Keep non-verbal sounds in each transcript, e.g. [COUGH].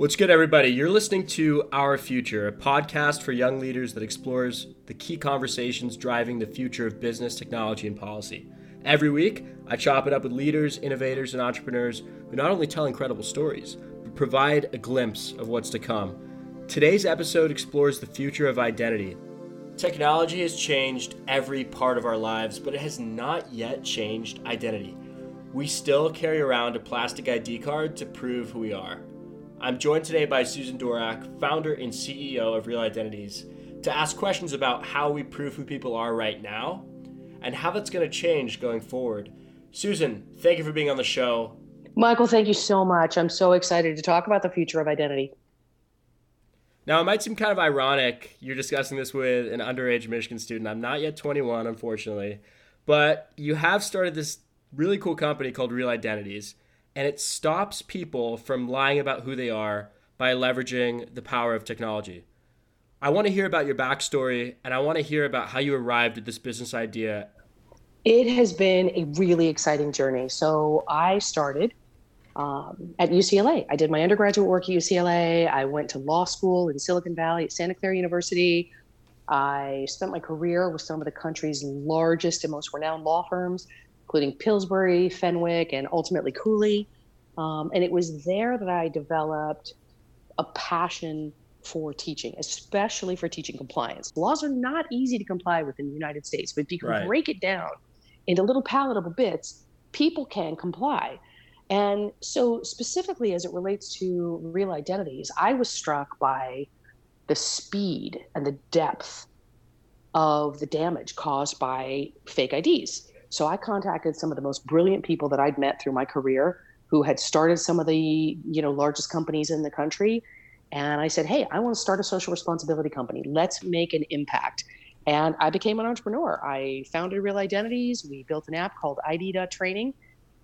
What's good, everybody? You're listening to Our Future, a podcast for young leaders that explores the key conversations driving the future of business, technology, and policy. Every week, I chop it up with leaders, innovators, and entrepreneurs who not only tell incredible stories, but provide a glimpse of what's to come. Today's episode explores the future of identity. Technology has changed every part of our lives, but it has not yet changed identity. We still carry around a plastic ID card to prove who we are. I'm joined today by Susan Dworak, founder and CEO of Real Identities, to ask questions about how we prove who people are right now and how that's going to change going forward. Susan, thank you for being on the show. Michael, thank you so much. I'm so excited to talk about the future of identity. Now, it might seem kind of ironic you're discussing this with an underage Michigan student. I'm not yet 21, unfortunately, but you have started this really cool company called Real Identities and it stops people from lying about who they are by leveraging the power of technology. I want to hear about your backstory and I want to hear about how you arrived at this business idea. It has been a really exciting journey. So I started um, at UCLA. I did my undergraduate work at UCLA. I went to law school in Silicon Valley at Santa Clara University. I spent my career with some of the country's largest and most renowned law firms including Pillsbury, Fenwick, and ultimately Cooley. Um, and it was there that I developed a passion for teaching, especially for teaching compliance. Laws are not easy to comply with in the United States, but if you can right. break it down into little palatable bits, people can comply. And so, specifically as it relates to real identities, I was struck by the speed and the depth of the damage caused by fake IDs. So I contacted some of the most brilliant people that I'd met through my career who had started some of the, you know, largest companies in the country. And I said, hey, I want to start a social responsibility company. Let's make an impact. And I became an entrepreneur. I founded Real Identities. We built an app called ID.training.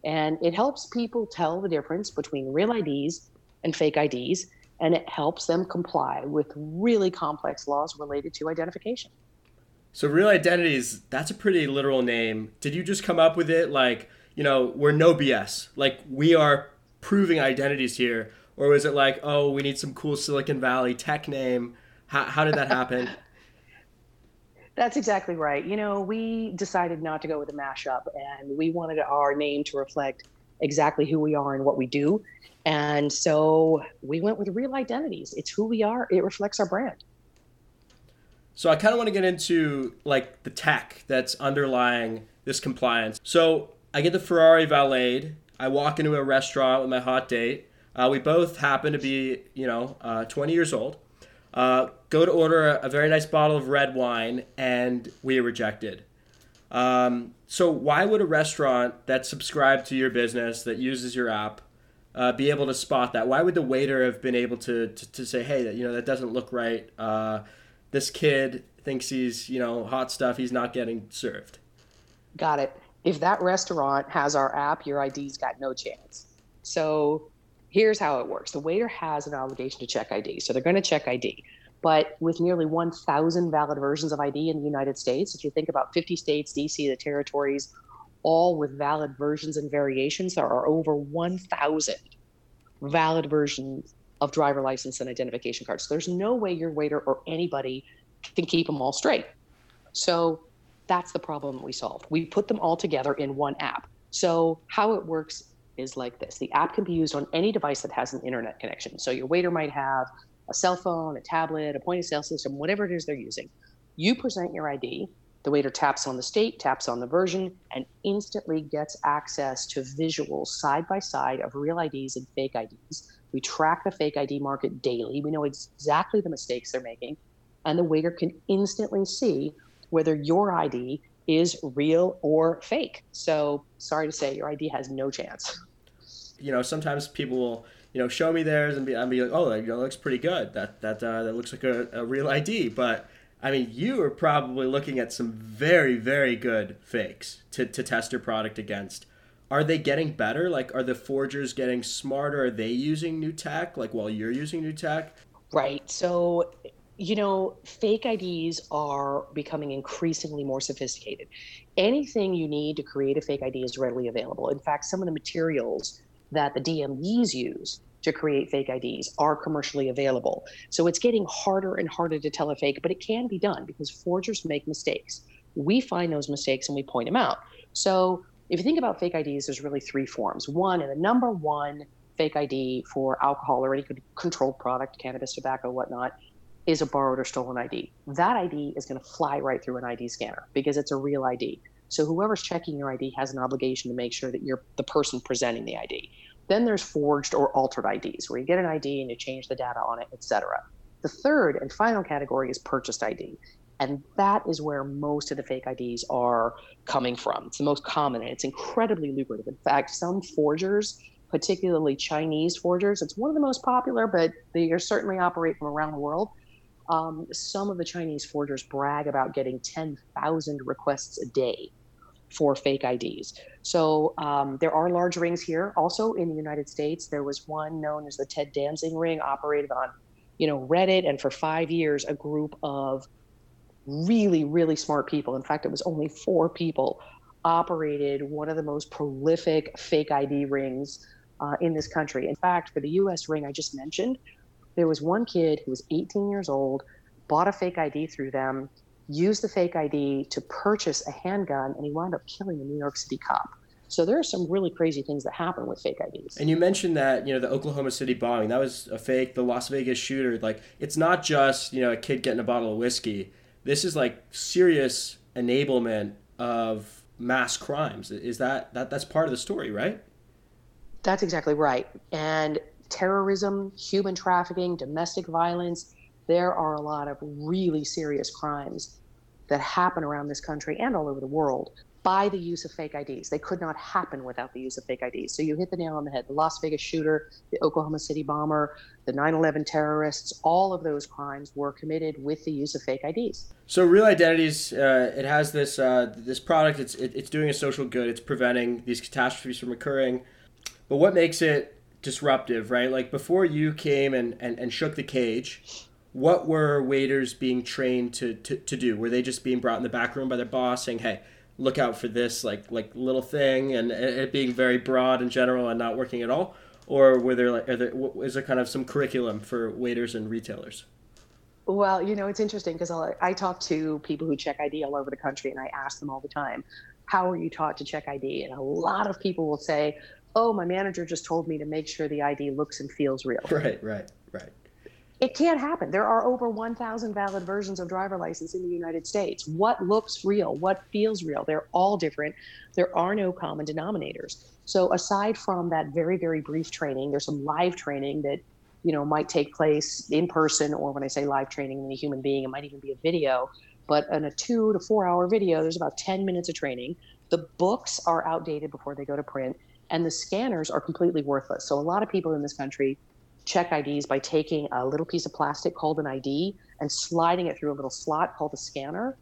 And it helps people tell the difference between real IDs and fake IDs. And it helps them comply with really complex laws related to identification. So real identities, that's a pretty literal name. Did you just come up with it like, you know, we're no BS. Like we are proving identities here. Or was it like, oh, we need some cool Silicon Valley tech name? How, how did that happen? [LAUGHS] That's exactly right. You know, we decided not to go with a mashup and we wanted our name to reflect exactly who we are and what we do. And so we went with real identities. It's who we are, it reflects our brand. So I kind of want to get into like the tech that's underlying this compliance. So I get the Ferrari valeted. I walk into a restaurant with my hot date. Uh, we both happen to be, you know, uh, 20 years old. Uh, go to order a, a, very nice bottle of red wine, and we are rejected. Um, so why would a restaurant that's subscribed to your business that uses your app uh, be able to spot that? Why would the waiter have been able to, to, to say, hey, that you know that doesn't look right? Uh, this kid thinks he's, you know, hot stuff, he's not getting served. Got it. If that restaurant has our app, your ID's got no chance. So here's how it works the waiter has an obligation to check ID. So they're going to check ID. But with nearly 1,000 valid versions of ID in the United States, if you think about 50 states, DC, the territories, all with valid versions and variations, there are over 1,000 valid versions of driver license and identification cards. So there's no way your waiter or anybody can keep them all straight. So that's the problem we solved. We put them all together in one app. So how it works is like this. The app can be used on any device that has an internet connection. So your waiter might have a cell phone, a tablet, a point of sale system, whatever it is they're using. You present your ID, the waiter taps on the state, taps on the version, and instantly gets access to visuals side by side of real IDs and fake IDs we track the fake ID market daily. We know exactly the mistakes they're making. And the waiter can instantly see whether your ID is real or fake. So, sorry to say, your ID has no chance. You know, sometimes people will, you know, show me theirs and be, I'll be like, oh, that looks pretty good. That that uh, that looks like a, a real ID. But I mean, you are probably looking at some very, very good fakes to, to test your product against are they getting better? Like, are the forgers getting smarter? Are they using new tech? Like, while you're using new tech? Right. So, you know, fake IDs are becoming increasingly more sophisticated. Anything you need to create a fake ID is readily available. In fact, some of the materials that the DMVs use to create fake IDs are commercially available. So it's getting harder and harder to tell a fake, but it can be done because forgers make mistakes. We find those mistakes and we point them out. So if you think about fake IDs, there's really three forms. One, and the number one fake ID for alcohol or any controlled product, cannabis, tobacco, whatnot, is a borrowed or stolen ID. That ID is going to fly right through an ID scanner because it's a real ID. So whoever's checking your ID has an obligation to make sure that you're the person presenting the ID. Then there's forged or altered IDs, where you get an ID and you change the data on it, etc. The third and final category is purchased ID. And that is where most of the fake IDs are coming from. It's the most common and it's incredibly lucrative. In fact, some forgers, particularly Chinese forgers, it's one of the most popular, but they certainly operate from around the world. Um, some of the Chinese forgers brag about getting 10,000 requests a day for fake IDs. So um, there are large rings here. Also in the United States, there was one known as the Ted Danzig ring, operated on, you know, Reddit, and for five years, a group of really, really smart people. In fact, it was only four people operated one of the most prolific fake ID rings uh, in this country. In fact, for the U.S. ring I just mentioned, there was one kid who was 18 years old, bought a fake ID through them, used the fake ID to purchase a handgun, and he wound up killing a New York City cop. So there are some really crazy things that happen with fake IDs. And you mentioned that you know the Oklahoma City bombing that was a fake. The Las Vegas shooter, like it's not just you know a kid getting a bottle of whiskey. This is like serious enablement of mass crimes. Is that that that's part of the story, right? That's exactly right. And terrorism, human trafficking, domestic violence, there are a lot of really serious crimes that happen around this country and all over the world by the use of fake IDs. They could not happen without the use of fake IDs. So you hit the nail on the head. The Las Vegas shooter, the Oklahoma City bomber, the 9 11 terrorists, all of those crimes were committed with the use of fake IDs. So Real Identities, uh, it has this uh, this product. It's it, it's doing a social good. It's preventing these catastrophes from occurring. But what makes it disruptive, right? Like before you came and, and, and shook the cage, what were waiters being trained to, to, to do? Were they just being brought in the back room by their boss saying, hey, look out for this like like little thing and it being very broad and general and not working at all? Or were there like, are there, is there kind of some curriculum for waiters and retailers? Well, you know, it's interesting because I talk to people who check ID all over the country and I ask them all the time, how are you taught to check ID? And a lot of people will say, oh, my manager just told me to make sure the ID looks and feels real. Right, right, right. It can't happen. There are over 1,000 valid versions of driver license in the United States. What looks real? What feels real? They're all different. There are no common denominators. So aside from that very, very brief training, there's some live training that you know might take place in person, or when I say live training in a human being, it might even be a video. But in a two to four hour video, there's about 10 minutes of training. The books are outdated before they go to print, and the scanners are completely worthless. So a lot of people in this country check IDs by taking a little piece of plastic called an ID and sliding it through a little slot called a scanner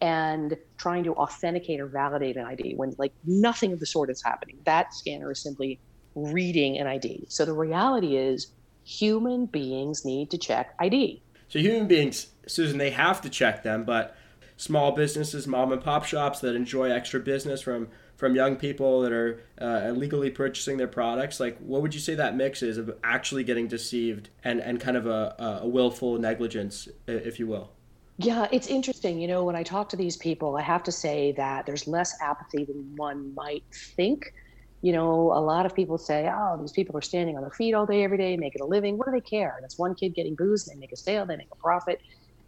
and trying to authenticate or validate an ID when like nothing of the sort is happening. That scanner is simply reading an ID. So the reality is human beings need to check ID. So human beings, Susan, they have to check them, but small businesses, mom and pop shops that enjoy extra business from from young people that are uh, illegally purchasing their products like what would you say that mix is of actually getting deceived and and kind of a, a willful negligence if you will yeah, it's interesting. You know, when I talk to these people, I have to say that there's less apathy than one might think. You know, a lot of people say, oh, these people are standing on their feet all day, every day, making a living. What do they care? That's one kid getting booze, they make a sale, they make a profit.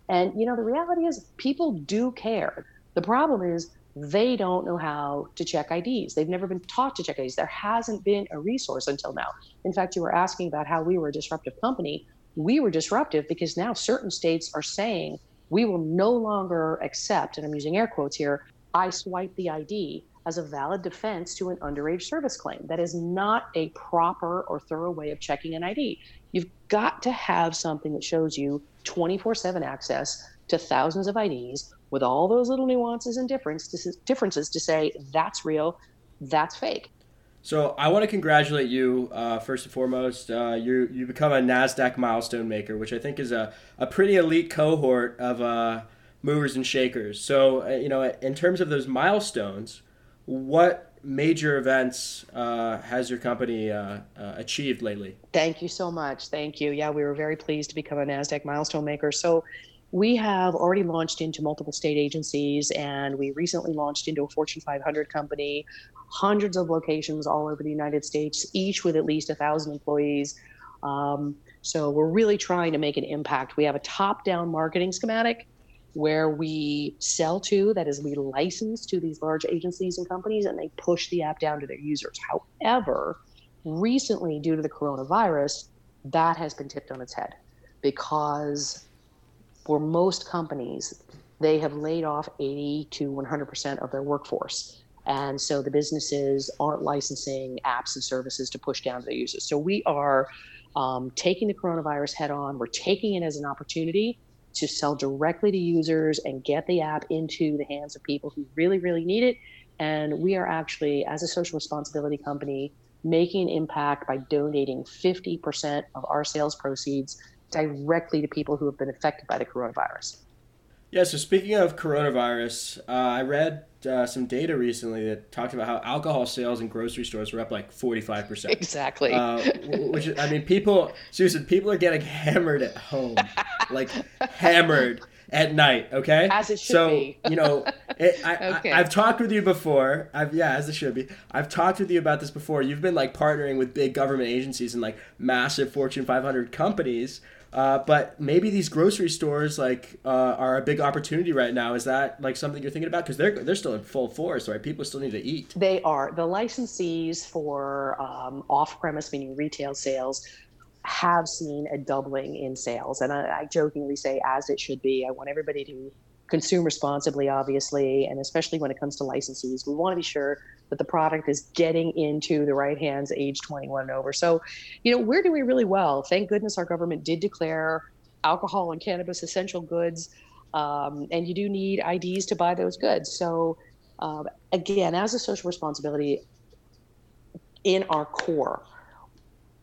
And, you know, the reality is people do care. The problem is they don't know how to check IDs. They've never been taught to check IDs. There hasn't been a resource until now. In fact, you were asking about how we were a disruptive company. We were disruptive because now certain states are saying we will no longer accept, and I'm using air quotes here, I swipe the ID as a valid defense to an underage service claim. That is not a proper or thorough way of checking an ID. You've got to have something that shows you 24 7 access to thousands of IDs with all those little nuances and difference, differences to say that's real, that's fake. So I want to congratulate you uh, first and foremost. Uh, you you become a Nasdaq milestone maker, which I think is a, a pretty elite cohort of uh, movers and shakers. So uh, you know, in terms of those milestones, what major events uh, has your company uh, achieved lately? Thank you so much. Thank you. Yeah, we were very pleased to become a NASDAQ milestone maker. So we have already launched into multiple state agencies and we recently launched into a Fortune 500 company, hundreds of locations all over the United States, each with at least a thousand employees. Um, so we're really trying to make an impact. We have a top down marketing schematic where we sell to, that is, we license to these large agencies and companies and they push the app down to their users. However, recently, due to the coronavirus, that has been tipped on its head because for most companies, they have laid off 80 to 100% of their workforce. And so the businesses aren't licensing apps and services to push down to their users. So we are um, taking the coronavirus head on. We're taking it as an opportunity to sell directly to users and get the app into the hands of people who really, really need it. And we are actually, as a social responsibility company, making an impact by donating 50% of our sales proceeds directly to people who have been affected by the coronavirus. Yeah, so speaking of coronavirus, uh, I read uh, some data recently that talked about how alcohol sales in grocery stores were up like 45%. Exactly. Uh, which, I mean, people, Susan, people are getting hammered at home. [LAUGHS] like, hammered at night, okay? As it should so, be. you know, [LAUGHS] it, I, okay. I, have talked with you before. I've, yeah, as it should be. I've talked with you about this before. You've been like partnering with big government agencies and like massive Fortune 500 companies uh, but maybe these grocery stores like uh, are a big opportunity right now. Is that like something you're thinking about? Because they're they're still in full force, right? People still need to eat. They are the licensees for um, off-premise, meaning retail sales, have seen a doubling in sales, and I, I jokingly say, as it should be. I want everybody to consume responsibly, obviously, and especially when it comes to licensees, we want to be sure that the product is getting into the right hands age 21 and over. So, you know, we're doing really well. Thank goodness our government did declare alcohol and cannabis essential goods. Um, and you do need IDs to buy those goods. So, uh, again, as a social responsibility in our core,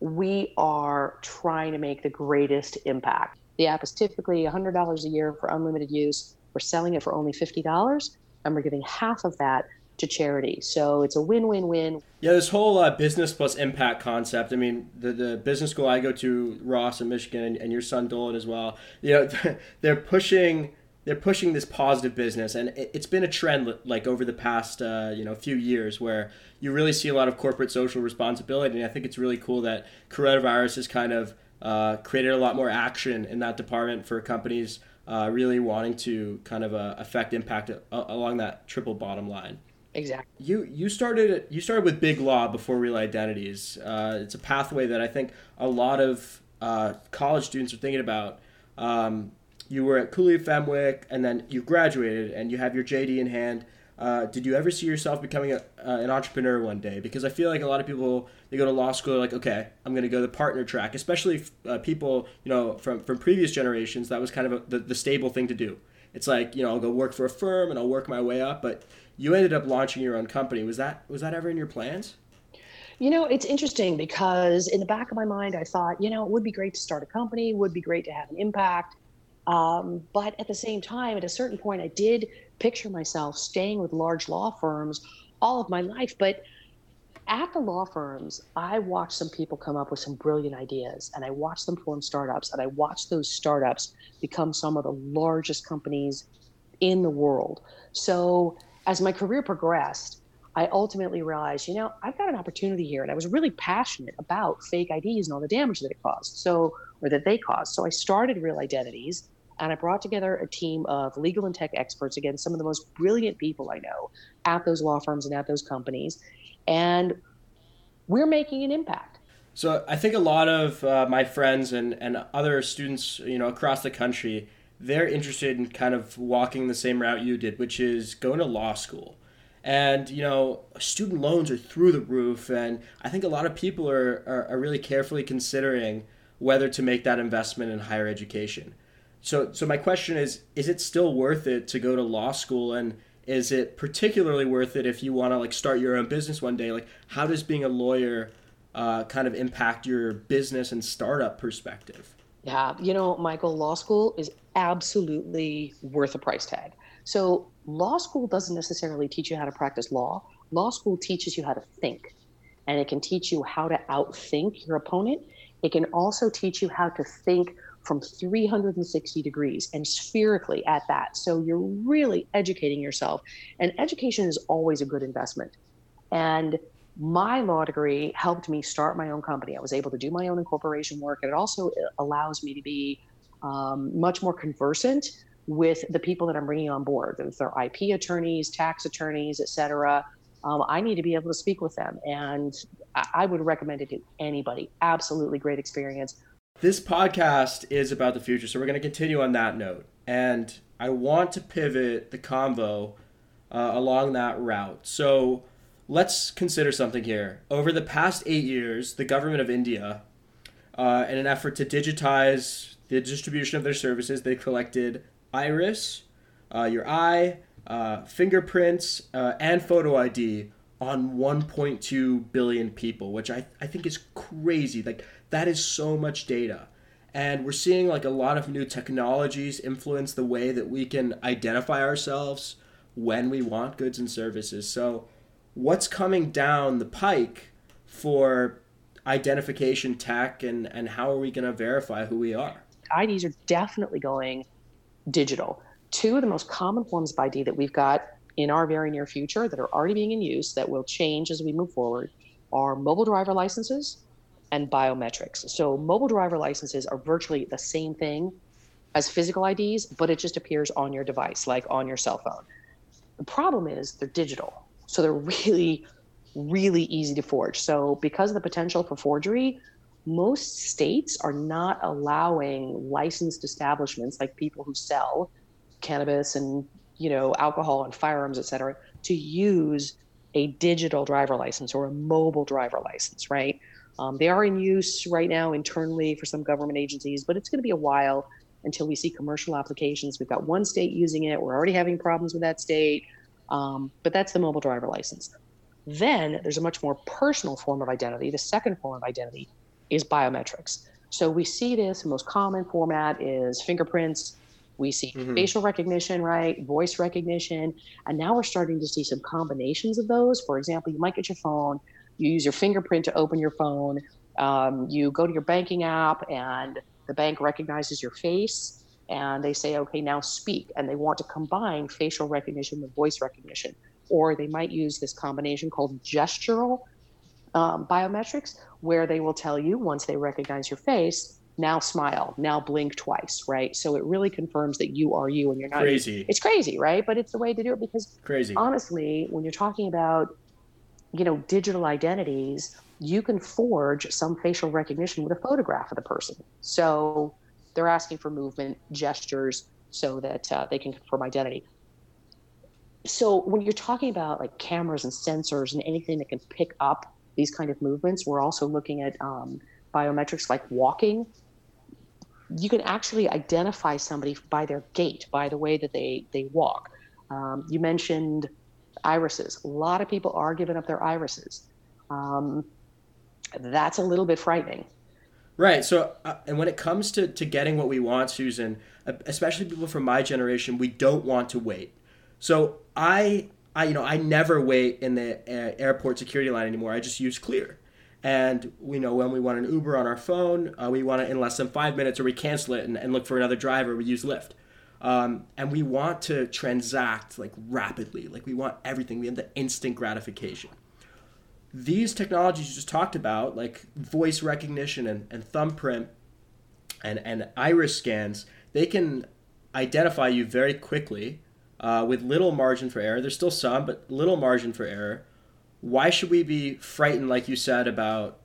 we are trying to make the greatest impact. The app is typically $100 a year for unlimited use. We're selling it for only $50, and we're giving half of that to charity. So it's a win-win-win. Yeah, this whole uh, business plus impact concept. I mean, the the business school I go to, Ross in Michigan, and, and your son Dolan as well. You know, [LAUGHS] they're pushing they're pushing this positive business, and it, has been a trend like over the past uh, you know few years where you really see a lot of corporate social responsibility, and I think it's really cool that coronavirus has kind of uh, created a lot more action in that department for companies. Uh, really wanting to kind of uh, affect impact uh, along that triple bottom line. Exactly. You you started you started with Big Law before Real Identities. Uh, it's a pathway that I think a lot of uh, college students are thinking about. Um, you were at Cooley Fenwick, and then you graduated, and you have your JD in hand. Uh, did you ever see yourself becoming a, uh, an entrepreneur one day? Because I feel like a lot of people they go to law school like, okay, I'm going to go the partner track. Especially uh, people you know from from previous generations, that was kind of a, the, the stable thing to do. It's like you know I'll go work for a firm and I'll work my way up, but you ended up launching your own company. Was that was that ever in your plans? You know, it's interesting because in the back of my mind, I thought, you know, it would be great to start a company, would be great to have an impact. Um, but at the same time, at a certain point, I did picture myself staying with large law firms all of my life. But at the law firms, I watched some people come up with some brilliant ideas and I watched them form startups and I watched those startups become some of the largest companies in the world. So as my career progressed, I ultimately realized, you know, I've got an opportunity here. And I was really passionate about fake IDs and all the damage that it caused. So, or that they caused. So I started Real Identities and I brought together a team of legal and tech experts, again, some of the most brilliant people I know at those law firms and at those companies. And we're making an impact. So I think a lot of uh, my friends and, and other students, you know, across the country, they're interested in kind of walking the same route you did, which is going to law school. And, you know, student loans are through the roof. And I think a lot of people are, are, are really carefully considering whether to make that investment in higher education. So, so my question is, is it still worth it to go to law school? And is it particularly worth it if you want to like start your own business one day? Like, how does being a lawyer uh, kind of impact your business and startup perspective? Yeah, you know, Michael, law school is absolutely worth a price tag. So, law school doesn't necessarily teach you how to practice law, law school teaches you how to think, and it can teach you how to outthink your opponent. It can also teach you how to think from 360 degrees and spherically at that. So you're really educating yourself. And education is always a good investment. And my law degree helped me start my own company. I was able to do my own incorporation work, and it also allows me to be um, much more conversant with the people that I'm bringing on board. If they're IP attorneys, tax attorneys, et cetera, um, I need to be able to speak with them. And I, I would recommend it to anybody. Absolutely great experience. This podcast is about the future, so we're going to continue on that note. And I want to pivot the convo uh, along that route. So let's consider something here. Over the past eight years, the government of India, uh, in an effort to digitize the distribution of their services, they collected iris, uh, your eye, uh, fingerprints, uh, and photo ID on 1.2 billion people, which I, I think is crazy. Like, that is so much data. And we're seeing like a lot of new technologies influence the way that we can identify ourselves when we want goods and services. So, what's coming down the pike for identification tech and, and how are we going to verify who we are? IDs are definitely going digital. Two of the most common forms of ID that we've got in our very near future that are already being in use that will change as we move forward are mobile driver licenses and biometrics. So, mobile driver licenses are virtually the same thing as physical IDs, but it just appears on your device, like on your cell phone. The problem is they're digital. So, they're [LAUGHS] really, really easy to forge. So, because of the potential for forgery, most states are not allowing licensed establishments like people who sell cannabis and you know alcohol and firearms et cetera to use a digital driver license or a mobile driver license right um, they are in use right now internally for some government agencies but it's going to be a while until we see commercial applications we've got one state using it we're already having problems with that state um, but that's the mobile driver license then there's a much more personal form of identity the second form of identity is biometrics. So we see this, the most common format is fingerprints. We see mm-hmm. facial recognition, right? Voice recognition. And now we're starting to see some combinations of those. For example, you might get your phone, you use your fingerprint to open your phone, um, you go to your banking app, and the bank recognizes your face and they say, okay, now speak. And they want to combine facial recognition with voice recognition. Or they might use this combination called gestural um, biometrics where they will tell you once they recognize your face, now smile, now blink twice, right? So it really confirms that you are you and you're not crazy. It's crazy, right? But it's the way to do it because crazy. Honestly, when you're talking about you know digital identities, you can forge some facial recognition with a photograph of the person. So they're asking for movement, gestures, so that uh, they can confirm identity. So when you're talking about like cameras and sensors and anything that can pick up these kind of movements. We're also looking at um, biometrics like walking. You can actually identify somebody by their gait, by the way that they they walk. Um, you mentioned irises. A lot of people are giving up their irises. Um, that's a little bit frightening. Right. So, uh, and when it comes to, to getting what we want, Susan, especially people from my generation, we don't want to wait. So I I you know I never wait in the uh, airport security line anymore. I just use Clear. And we know when we want an Uber on our phone, uh, we want it in less than five minutes, or we cancel it and, and look for another driver. We use Lyft. Um, and we want to transact like rapidly. Like we want everything. We have the instant gratification. These technologies you just talked about, like voice recognition and, and thumbprint and, and iris scans, they can identify you very quickly uh, with little margin for error. There's still some, but little margin for error. Why should we be frightened, like you said, about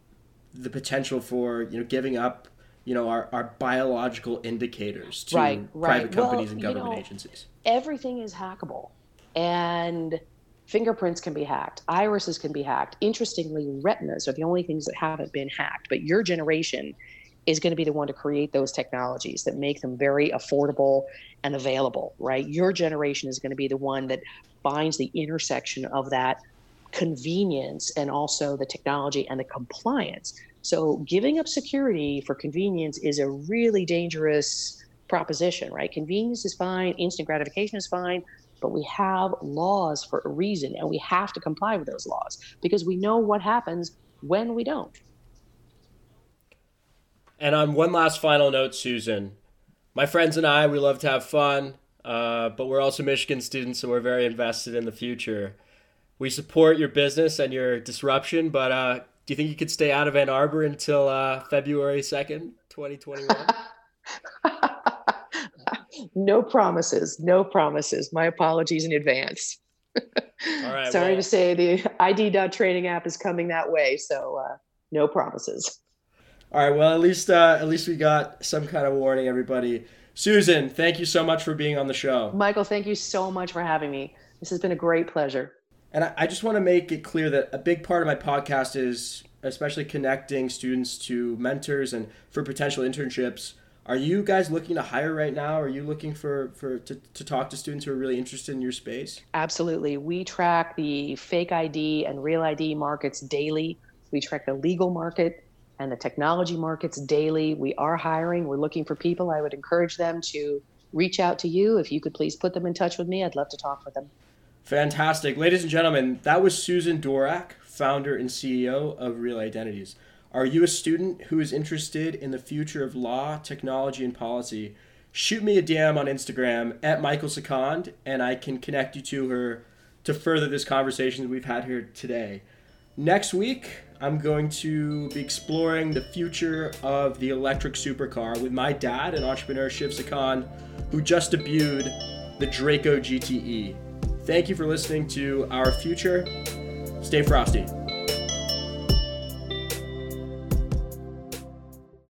the potential for you know giving up you know our, our biological indicators to right, right. private companies well, and government you know, agencies? Everything is hackable, and fingerprints can be hacked, irises can be hacked. Interestingly, retinas are the only things that haven't been hacked. But your generation is going to be the one to create those technologies that make them very affordable and available, right? Your generation is going to be the one that finds the intersection of that convenience and also the technology and the compliance. So, giving up security for convenience is a really dangerous proposition, right? Convenience is fine, instant gratification is fine, but we have laws for a reason and we have to comply with those laws because we know what happens when we don't. And on one last final note, Susan, my friends and I, we love to have fun, uh, but we're also Michigan students, so we're very invested in the future. We support your business and your disruption, but uh, do you think you could stay out of Ann Arbor until uh, February 2nd, 2021? [LAUGHS] no promises. No promises. My apologies in advance. All right. Sorry well, to say the ID trading app is coming that way, so uh, no promises. All right. Well, at least uh, at least we got some kind of warning, everybody. Susan, thank you so much for being on the show. Michael, thank you so much for having me. This has been a great pleasure. And I, I just want to make it clear that a big part of my podcast is especially connecting students to mentors and for potential internships. Are you guys looking to hire right now? Are you looking for, for to, to talk to students who are really interested in your space? Absolutely. We track the fake ID and real ID markets daily. We track the legal market and the technology markets daily. We are hiring. We're looking for people. I would encourage them to reach out to you. If you could please put them in touch with me, I'd love to talk with them. Fantastic. Ladies and gentlemen, that was Susan Dworak, founder and CEO of Real Identities. Are you a student who is interested in the future of law, technology, and policy? Shoot me a DM on Instagram at Michael Sikand, and I can connect you to her to further this conversation we've had here today. Next week, I'm going to be exploring the future of the electric supercar with my dad, an entrepreneur, Shiv Sikand, who just debuted the Drako GTE. Thank you for listening to Our Future. Stay frosty.